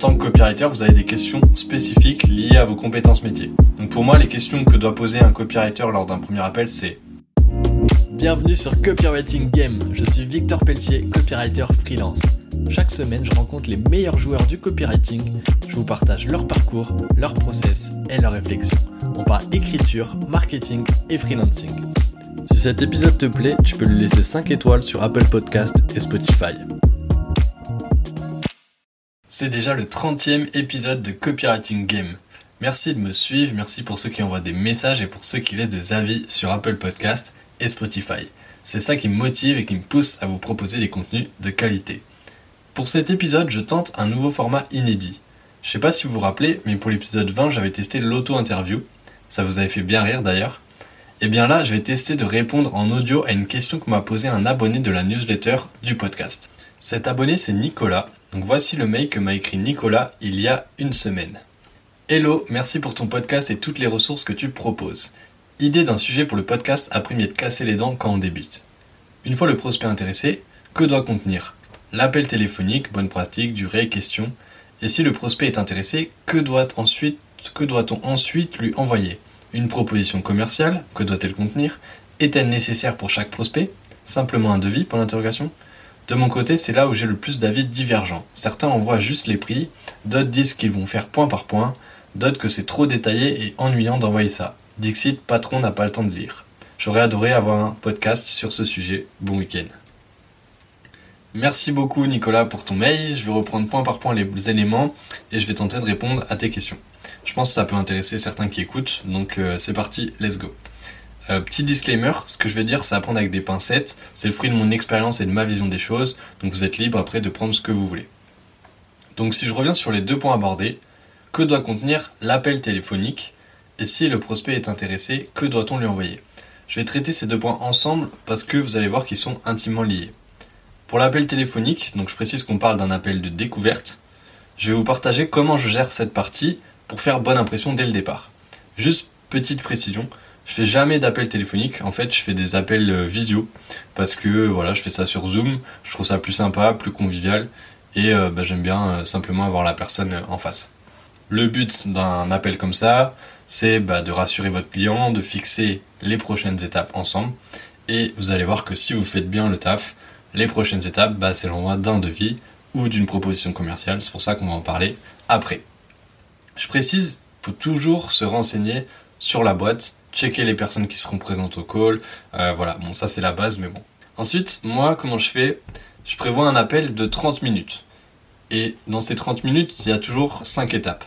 tant que copywriter, vous avez des questions spécifiques liées à vos compétences métiers. Donc pour moi, les questions que doit poser un copywriter lors d'un premier appel, c'est Bienvenue sur Copywriting Game. Je suis Victor Pelletier, copywriter freelance. Chaque semaine, je rencontre les meilleurs joueurs du copywriting. Je vous partage leur parcours, leur process et leurs réflexions. On parle écriture, marketing et freelancing. Si cet épisode te plaît, tu peux lui laisser 5 étoiles sur Apple Podcast et Spotify. C'est déjà le 30e épisode de Copywriting Game. Merci de me suivre, merci pour ceux qui envoient des messages et pour ceux qui laissent des avis sur Apple Podcast et Spotify. C'est ça qui me motive et qui me pousse à vous proposer des contenus de qualité. Pour cet épisode, je tente un nouveau format inédit. Je sais pas si vous vous rappelez, mais pour l'épisode 20, j'avais testé l'auto-interview. Ça vous avait fait bien rire d'ailleurs. Et bien là, je vais tester de répondre en audio à une question que m'a posée un abonné de la newsletter du podcast. Cet abonné, c'est Nicolas. Donc voici le mail que m'a écrit Nicolas il y a une semaine. Hello, merci pour ton podcast et toutes les ressources que tu proposes. Idée d'un sujet pour le podcast après m'y être cassé les dents quand on débute. Une fois le prospect intéressé, que doit contenir? L'appel téléphonique, bonne pratique, durée, question. Et si le prospect est intéressé, que doit ensuite, que doit-on ensuite lui envoyer? Une proposition commerciale, que doit-elle contenir? Est-elle nécessaire pour chaque prospect? Simplement un devis pour l'interrogation? De mon côté, c'est là où j'ai le plus d'avis divergents. Certains envoient juste les prix, d'autres disent qu'ils vont faire point par point, d'autres que c'est trop détaillé et ennuyant d'envoyer ça. Dixit, patron n'a pas le temps de lire. J'aurais adoré avoir un podcast sur ce sujet. Bon week-end. Merci beaucoup Nicolas pour ton mail. Je vais reprendre point par point les éléments et je vais tenter de répondre à tes questions. Je pense que ça peut intéresser certains qui écoutent, donc euh, c'est parti, let's go. Euh, petit disclaimer, ce que je vais dire, c'est apprendre avec des pincettes. C'est le fruit de mon expérience et de ma vision des choses. Donc vous êtes libre après de prendre ce que vous voulez. Donc si je reviens sur les deux points abordés, que doit contenir l'appel téléphonique? Et si le prospect est intéressé, que doit-on lui envoyer? Je vais traiter ces deux points ensemble parce que vous allez voir qu'ils sont intimement liés. Pour l'appel téléphonique, donc je précise qu'on parle d'un appel de découverte, je vais vous partager comment je gère cette partie pour faire bonne impression dès le départ. Juste petite précision, je fais jamais d'appel téléphonique. En fait, je fais des appels euh, visio parce que voilà, je fais ça sur Zoom. Je trouve ça plus sympa, plus convivial et euh, bah, j'aime bien euh, simplement avoir la personne en face. Le but d'un appel comme ça, c'est bah, de rassurer votre client, de fixer les prochaines étapes ensemble. Et vous allez voir que si vous faites bien le taf, les prochaines étapes, bah, c'est l'envoi d'un devis ou d'une proposition commerciale. C'est pour ça qu'on va en parler après. Je précise, faut toujours se renseigner sur la boîte, checker les personnes qui seront présentes au call. Euh, voilà, bon, ça c'est la base, mais bon. Ensuite, moi, comment je fais? Je prévois un appel de 30 minutes. Et dans ces 30 minutes, il y a toujours 5 étapes.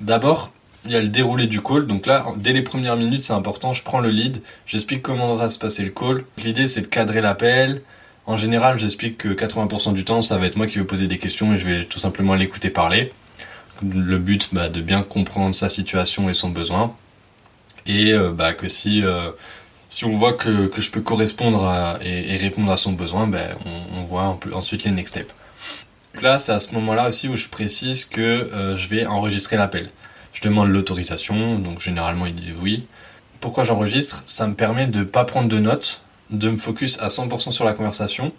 D'abord, il y a le déroulé du call. Donc là, dès les premières minutes, c'est important. Je prends le lead, j'explique comment va se passer le call. L'idée, c'est de cadrer l'appel. En général, j'explique que 80% du temps, ça va être moi qui vais poser des questions et je vais tout simplement l'écouter parler. Le but, bah, de bien comprendre sa situation et son besoin et euh, bah, que si euh, si on voit que, que je peux correspondre et, répondre à son besoin, ben, on, voit ensuite les next steps. Donc là, c'est à ce moment-là aussi où je précise que euh, je vais enregistrer l'appel. Je demande l'autorisation, donc généralement ils disent oui. Pourquoi j'enregistre? Ça me permet de ne pas prendre de notes, de me focus à 100% sur la conversation.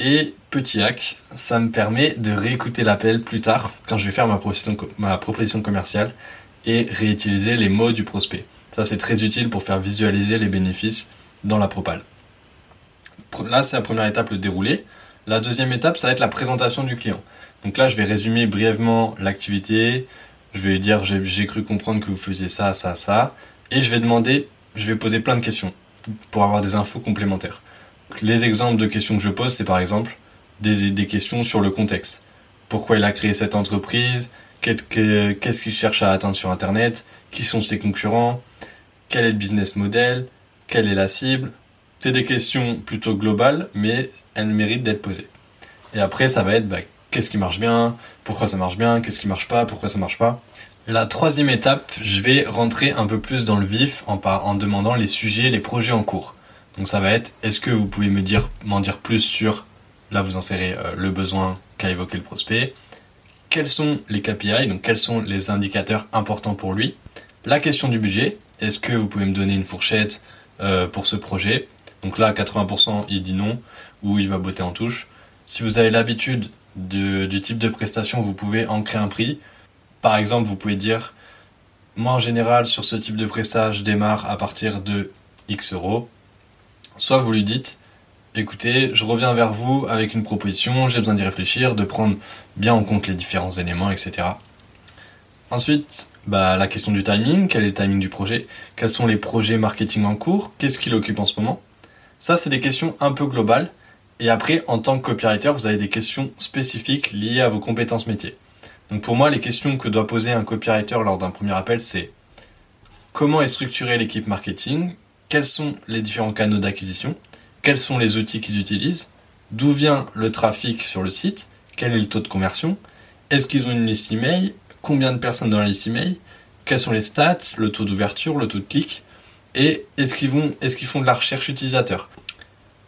Et petit hack, ça me permet de réécouter l'appel plus tard quand je vais faire ma proposition commerciale et réutiliser les mots du prospect. Ça, c'est très utile pour faire visualiser les bénéfices dans la propale. Là, c'est la première étape, le déroulé. La deuxième étape, ça va être la présentation du client. Donc là, je vais résumer brièvement l'activité. Je vais dire, j'ai cru comprendre que vous faisiez ça, ça, ça. Et je vais demander, je vais poser plein de questions pour avoir des infos complémentaires. Les exemples de questions que je pose, c'est par exemple des questions sur le contexte. Pourquoi il a créé cette entreprise? Qu'est-ce qu'il cherche à atteindre sur Internet? Qui sont ses concurrents? Quel est le business model, quelle est la cible? C'est des questions plutôt globales, mais elles méritent d'être posées. Et après, ça va être bah, qu'est-ce qui marche bien, pourquoi ça marche bien, qu'est-ce qui marche pas, pourquoi ça marche pas? La troisième étape, je vais rentrer un peu plus dans le vif en, demandant les sujets, les projets en cours. Donc ça va être, est-ce que vous pouvez me dire, m'en dire plus sur, là vous insérez euh, le besoin qu'a évoqué le prospect, quels sont les KPI, donc quels sont les indicateurs importants pour lui, la question du budget, est-ce que vous pouvez me donner une fourchette euh, pour ce projet? Donc là, 80%, il dit non, ou il va botter en touche. Si vous avez l'habitude du type de prestation, vous pouvez ancrer un prix. Par exemple, vous pouvez dire, moi en général sur ce type de prestation, je démarre à partir de X euros. Soit vous lui dites, écoutez, je reviens vers vous avec une proposition, j'ai besoin d'y réfléchir, de prendre bien en compte les différents éléments, etc. Ensuite, bah, la question du timing, quel est le timing du projet, quels sont les projets marketing en cours, qu'est-ce qu'il occupe en ce moment. Ça, c'est des questions un peu globales. Et après, en tant que copywriter, vous avez des questions spécifiques liées à vos compétences métiers. Donc pour moi, les questions que doit poser un copywriter lors d'un premier appel, c'est comment est structurée l'équipe marketing, quels sont les différents canaux d'acquisition, quels sont les outils qu'ils utilisent, d'où vient le trafic sur le site, quel est le taux de conversion, est-ce qu'ils ont une liste email, combien de personnes dans la liste email, quels sont les stats, le taux d'ouverture, le taux de clic, et est-ce qu'ils vont, est-ce qu'ils font de la recherche utilisateur.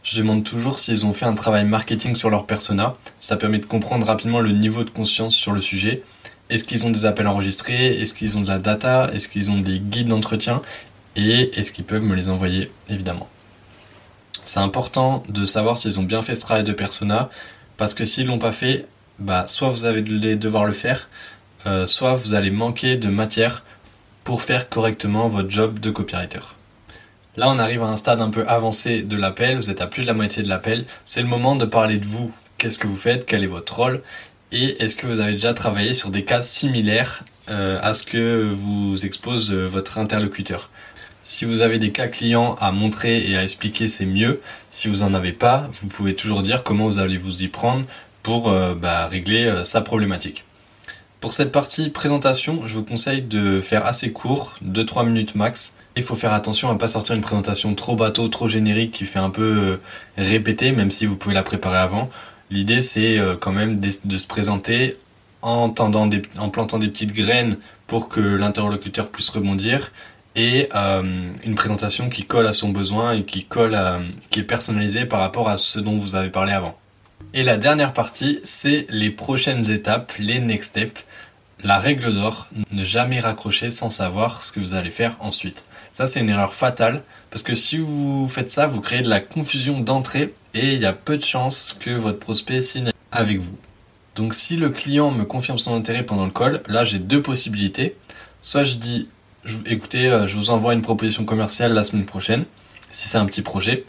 Je demande toujours s'ils ont fait un travail marketing sur leur persona. Ça permet de comprendre rapidement le niveau de conscience sur le sujet. Est-ce qu'ils ont des appels enregistrés? Est-ce qu'ils ont de la data? Est-ce qu'ils ont des guides d'entretien? Et est-ce qu'ils peuvent me les envoyer, évidemment C'est important de savoir s'ils ont bien fait ce travail de persona, parce que s'ils l'ont pas fait, bah, soit vous allez devoir le faire, soit vous allez manquer de matière pour faire correctement votre job de copywriter. Là, on arrive à un stade un peu avancé de l'appel, vous êtes à plus de la moitié de l'appel, c'est le moment de parler de vous. Qu'est-ce que vous faites? Quel est votre rôle? Et est-ce que vous avez déjà travaillé sur des cas similaires euh, à ce que vous expose euh, votre interlocuteur? Si vous avez des cas clients à montrer et à expliquer, c'est mieux. Si vous n'en avez pas, vous pouvez toujours dire comment vous allez vous y prendre pour euh, bah, régler sa problématique. Pour cette partie présentation, je vous conseille de faire assez court, 2-3 minutes max. Il faut faire attention à ne pas sortir une présentation trop bateau, trop générique qui fait un peu euh, répéter, même si vous pouvez la préparer avant. L'idée c'est euh, quand même de, se présenter en, tendant en plantant des petites graines pour que l'interlocuteur puisse rebondir et euh, une présentation qui colle à son besoin et qui colle qui est personnalisée par rapport à ce dont vous avez parlé avant. Et la dernière partie, c'est les prochaines étapes, les next steps. La règle d'or, ne jamais raccrocher sans savoir ce que vous allez faire ensuite. Ça, c'est une erreur fatale parce que si vous faites ça, vous créez de la confusion d'entrée et il y a peu de chances que votre prospect signe avec vous. Donc, si le client me confirme son intérêt pendant le call, là, j'ai deux possibilités. Soit je dis, écoutez, euh, je vous envoie une proposition commerciale la semaine prochaine, si c'est un petit projet.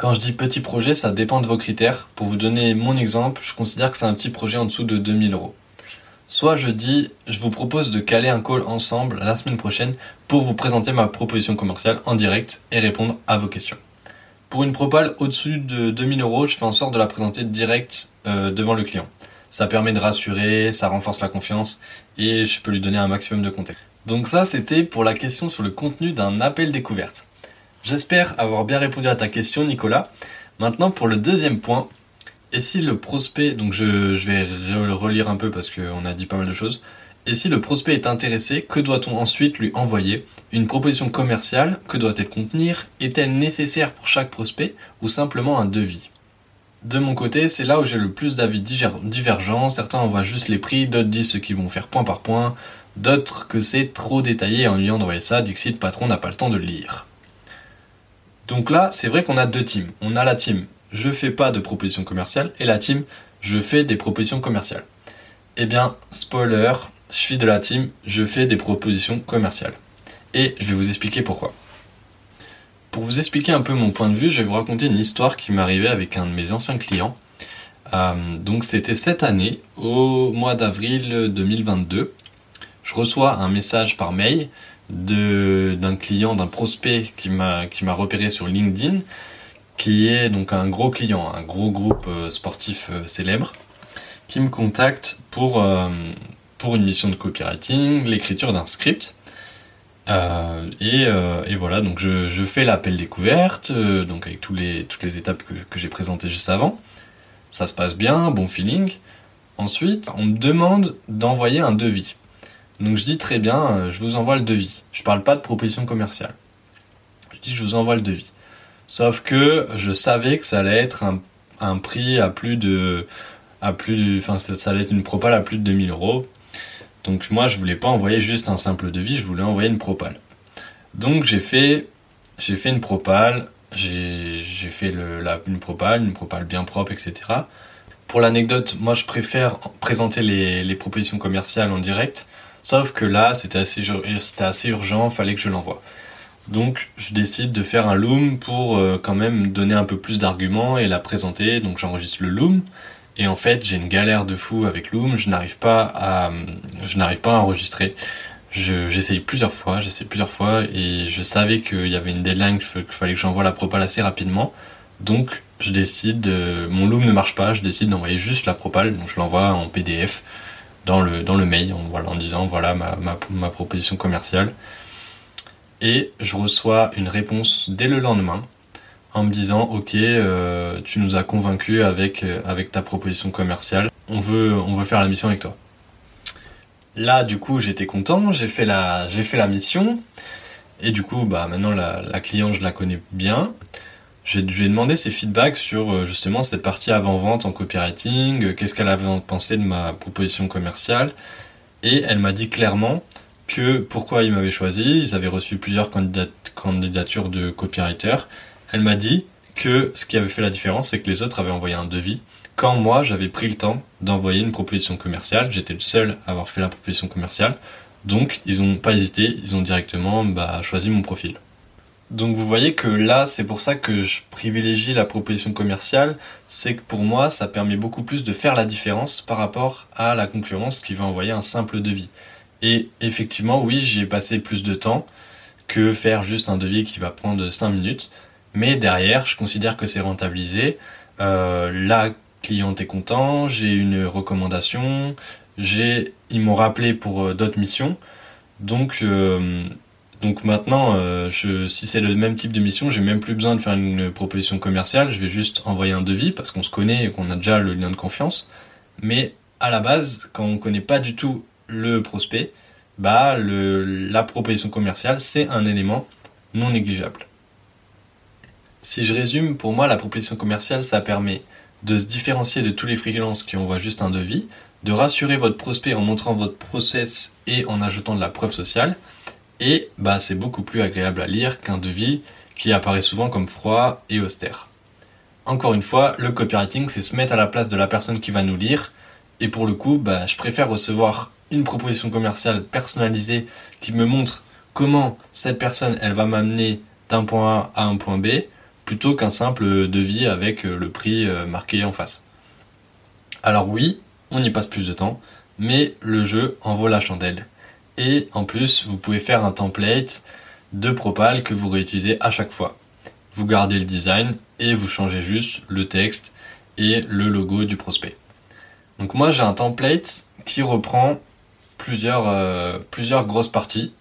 Quand je dis petit projet, ça dépend de vos critères. Pour vous donner mon exemple, je considère que c'est un petit projet en dessous de 2000 euros. Soit je dis, je vous propose de caler un call ensemble la semaine prochaine pour vous présenter ma proposition commerciale en direct et répondre à vos questions. Pour une propale au-dessus de 2000 euros, je fais en sorte de la présenter direct euh, devant le client. Ça permet de rassurer, ça renforce la confiance et je peux lui donner un maximum de contexte. Donc ça, c'était pour la question sur le contenu d'un appel découverte. J'espère avoir bien répondu à ta question, Nicolas. Maintenant, pour le deuxième point, et si le prospect, donc je, vais le relire un peu parce qu'on a dit pas mal de choses, et si le prospect est intéressé, que doit-on ensuite lui envoyer? Une proposition commerciale, que doit-elle contenir? Est-elle nécessaire pour chaque prospect ou simplement un devis? De mon côté, c'est là où j'ai le plus d'avis divergents. Certains envoient juste les prix, d'autres disent ce qu'ils vont faire point par point, d'autres que c'est trop détaillé en lui envoyer ça, Dixit patron n'a pas le temps de lire. Donc là, c'est vrai qu'on a deux teams. On a la team je fais pas de propositions commerciales et la team je fais des propositions commerciales. Eh bien, spoiler, je suis de la team je fais des propositions commerciales. Et je vais vous expliquer pourquoi. Pour vous expliquer un peu mon point de vue, je vais vous raconter une histoire qui arrivée avec un de mes anciens clients. Euh, donc c'était cette année, au mois d'avril 2022. Je reçois un message par mail d'un client, d'un prospect qui m'a repéré sur LinkedIn, qui est donc un gros client, un gros groupe euh, sportif euh, célèbre, qui me contacte pour, euh, pour une mission de copywriting, l'écriture d'un script. et, voilà, donc je, fais l'appel découverte, donc avec tous les, toutes les étapes que, que j'ai présentées juste avant. Ça se passe bien, bon feeling. Ensuite, on me demande d'envoyer un devis. Donc je dis très bien, euh, je vous envoie le devis. Je parle pas de proposition commerciale. Je dis je vous envoie le devis. Sauf que je savais que ça allait être un, prix à plus de, à plus, enfin ça allait être une propale à plus de 2000 euros. Donc moi je voulais pas envoyer juste un simple devis, je voulais envoyer une propale. Donc j'ai fait, j'ai fait une propale, j'ai fait la, une propale, une propale bien propre, etc. Pour l'anecdote, moi je préfère présenter les, propositions commerciales en direct, sauf que là c'était assez, c'était assez urgent, fallait que je l'envoie. Donc je décide de faire un loom pour euh, quand même donner un peu plus d'arguments et la présenter. Donc j'enregistre le loom et en fait j'ai une galère de fou avec loom. Je n'arrive pas à je n'arrive pas à enregistrer. J'essaye plusieurs fois, j'essaie plusieurs fois et je savais qu'il y avait une deadline qu'il fallait que j'envoie la propale assez rapidement. Donc je décide, mon loom ne marche pas, je décide d'envoyer juste la propale, donc je l'envoie en PDF dans le, dans le mail, en, voilà, en disant voilà ma, ma, ma proposition commerciale. Et je reçois une réponse dès le lendemain en me disant ok euh, tu nous as convaincu avec euh, avec ta proposition commerciale. On veut on veut faire la mission avec toi. Là du coup j'étais content j'ai fait la fait la mission. Et du coup bah maintenant la, la cliente je la connais bien je lui ai demandé ses feedbacks sur euh, justement cette partie avant vente en copywriting qu'est-ce qu'elle avait pensé de ma proposition commerciale et elle m'a dit clairement que pourquoi ils m'avaient choisi. Ils avaient reçu plusieurs candidatures de copywriter. Elle m'a dit que ce qui avait fait la différence, c'est que les autres avaient envoyé un devis. Quand moi, j'avais pris le temps d'envoyer une proposition commerciale, j'étais le seul à avoir fait la proposition commerciale. Donc, ils n'ont pas hésité, ils ont directement bah, choisi mon profil. Donc vous voyez que là, c'est pour ça que je privilégie la proposition commerciale, c'est que pour moi, ça permet beaucoup plus de faire la différence par rapport à la concurrence qui va envoyer un simple devis. Et effectivement, oui, j'ai passé plus de temps que faire juste un devis qui va prendre 5 minutes. Mais derrière, je considère que c'est rentabilisé. Euh, la cliente est content, j'ai une recommandation, j'ai, ils m'ont rappelé pour euh, d'autres missions. Donc, euh, donc maintenant, euh, si c'est le même type de mission, j'ai même plus besoin de faire une proposition commerciale. Je vais juste envoyer un devis parce qu'on se connaît et qu'on a déjà le lien de confiance. Mais à la base, quand on connaît pas du tout le prospect, bah, le, la proposition commerciale, c'est un élément non négligeable. Si je résume, pour moi, la proposition commerciale, ça permet de se différencier de tous les freelances qui envoient juste un devis, de rassurer votre prospect en montrant votre process et en ajoutant de la preuve sociale, et bah, c'est beaucoup plus agréable à lire qu'un devis qui apparaît souvent comme froid et austère. Encore une fois, le copywriting, c'est se mettre à la place de la personne qui va nous lire, et pour le coup, bah, je préfère recevoir une proposition commerciale personnalisée qui me montre comment cette personne elle va m'amener d'un point A à un point B plutôt qu'un simple devis avec euh, le prix euh, marqué en face. Alors oui, on y passe plus de temps, mais le jeu en vaut la chandelle. Et en plus, vous pouvez faire un template de propal que vous réutilisez à chaque fois. Vous gardez le design et vous changez juste le texte et le logo du prospect. Donc moi j'ai un template qui reprend plusieurs, euh, plusieurs grosses parties.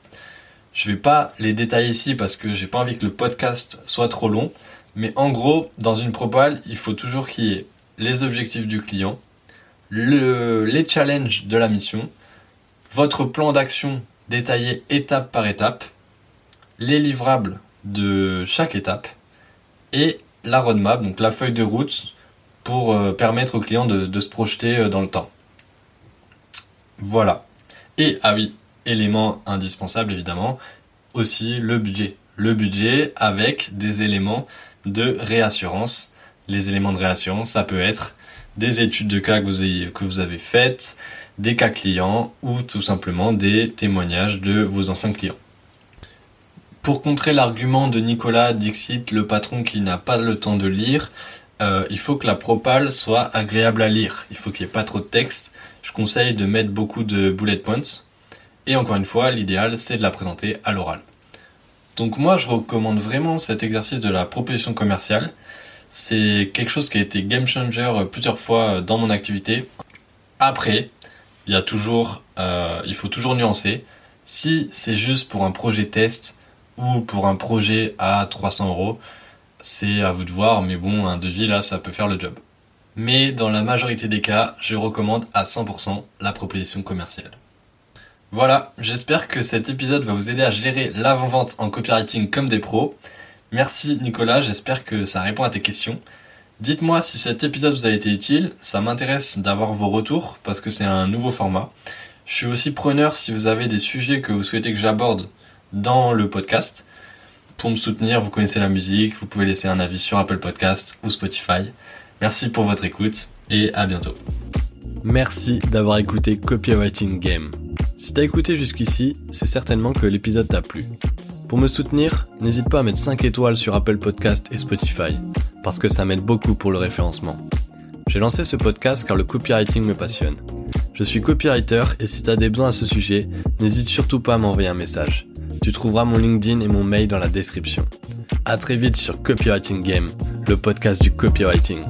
Je vais pas les détailler ici parce que j'ai pas envie que le podcast soit trop long. Mais en gros, dans une propale, il faut toujours qu'il y ait les objectifs du client, le, les challenges de la mission, votre plan d'action détaillé étape par étape, les livrables de chaque étape et la roadmap, donc la feuille de route pour euh, permettre au client de, se projeter euh, dans le temps. Voilà. Et, ah oui, élément indispensable évidemment, aussi le budget. Le budget avec des éléments de réassurance. Les éléments de réassurance, ça peut être des études de cas que vous avez faites, des cas clients ou tout simplement des témoignages de vos anciens clients. Pour contrer l'argument de Nicolas Dixit, le patron qui n'a pas le temps de lire, euh, il faut que la propale soit agréable à lire. Il faut qu'il n'y ait pas trop de texte je conseille de mettre beaucoup de bullet points. Et encore une fois, l'idéal, c'est de la présenter à l'oral. Donc moi, je recommande vraiment cet exercice de la proposition commerciale. C'est quelque chose qui a été game changer plusieurs fois dans mon activité. Après, euh, il faut toujours nuancer. Si c'est juste pour un projet test ou pour un projet à 300 euros, c'est à vous de voir, mais bon, un devis là, ça peut faire le job mais dans la majorité des cas, je recommande à 100% la proposition commerciale. Voilà, j'espère que cet épisode va vous aider à gérer l'avant-vente en copywriting comme des pros. Merci Nicolas, j'espère que ça répond à tes questions. Dites-moi si cet épisode vous a été utile, ça m'intéresse d'avoir vos retours parce que c'est un nouveau format. Je suis aussi preneur si vous avez des sujets que vous souhaitez que j'aborde dans le podcast. Pour me soutenir, vous connaissez la musique, vous pouvez laisser un avis sur Apple Podcast ou Spotify. Merci pour votre écoute et à bientôt. Merci d'avoir écouté Copywriting Game. Si t'as écouté jusqu'ici, c'est certainement que l'épisode t'a plu. Pour me soutenir, n'hésite pas à mettre 5 étoiles sur Apple Podcast et Spotify, parce que ça m'aide beaucoup pour le référencement. J'ai lancé ce podcast car le copywriting me passionne. Je suis copywriter et si t'as des besoins à ce sujet, n'hésite surtout pas à m'envoyer un message. Tu trouveras mon LinkedIn et mon mail dans la description. À très vite sur Copywriting Game, le podcast du copywriting.